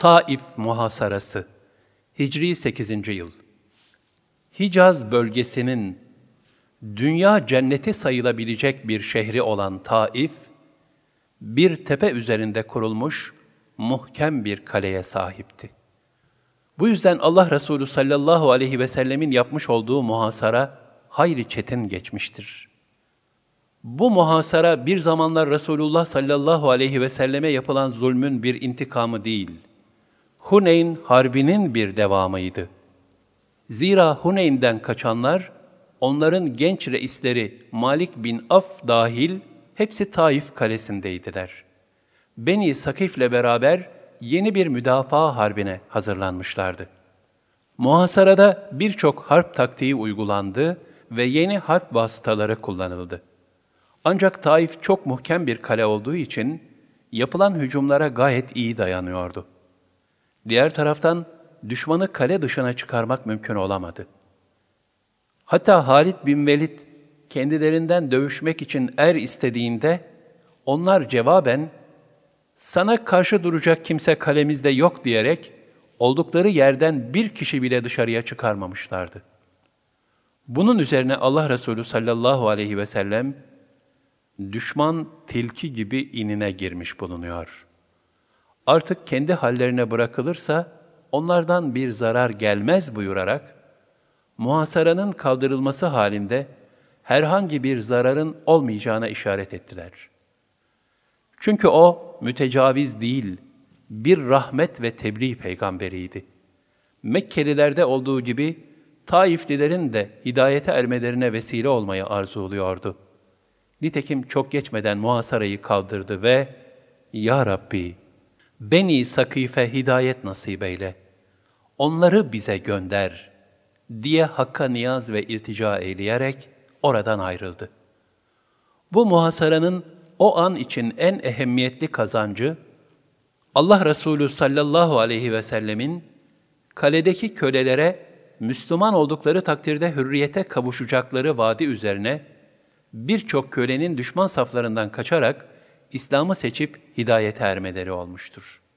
Taif Muhasarası Hicri 8. yıl Hicaz bölgesinin dünya cenneti sayılabilecek bir şehri olan Taif, bir tepe üzerinde kurulmuş muhkem bir kaleye sahipti. Bu yüzden Allah Resulü sallallahu aleyhi ve sellemin yapmış olduğu muhasara hayli çetin geçmiştir. Bu muhasara bir zamanlar Resulullah sallallahu aleyhi ve selleme yapılan zulmün bir intikamı değil, Huneyn harbinin bir devamıydı. Zira Huneyn'den kaçanlar, onların genç reisleri Malik bin Af dahil hepsi Taif kalesindeydiler. Beni Sakif'le beraber yeni bir müdafaa harbine hazırlanmışlardı. Muhasarada birçok harp taktiği uygulandı ve yeni harp vasıtaları kullanıldı. Ancak Taif çok muhkem bir kale olduğu için yapılan hücumlara gayet iyi dayanıyordu. Diğer taraftan düşmanı kale dışına çıkarmak mümkün olamadı. Hatta Halid bin Velid kendilerinden dövüşmek için er istediğinde onlar cevaben sana karşı duracak kimse kalemizde yok diyerek oldukları yerden bir kişi bile dışarıya çıkarmamışlardı. Bunun üzerine Allah Resulü sallallahu aleyhi ve sellem düşman tilki gibi inine girmiş bulunuyor. Artık kendi hallerine bırakılırsa onlardan bir zarar gelmez buyurarak muhasaranın kaldırılması halinde herhangi bir zararın olmayacağına işaret ettiler. Çünkü o mütecaviz değil, bir rahmet ve tebliğ peygamberiydi. Mekkelilerde olduğu gibi Taiflilerin de hidayete ermelerine vesile olmayı arzuluyordu. Nitekim çok geçmeden muhasarayı kaldırdı ve ''Ya Rabbi, Beni Sakife hidayet nasip eyle, onları bize gönder.'' diye Hakk'a niyaz ve iltica eyleyerek oradan ayrıldı. Bu muhasaranın o an için en ehemmiyetli kazancı, Allah Resulü sallallahu aleyhi ve sellemin kaledeki kölelere Müslüman oldukları takdirde hürriyete kavuşacakları vaadi üzerine birçok kölenin düşman saflarından kaçarak İslam'ı seçip hidayete ermeleri olmuştur.''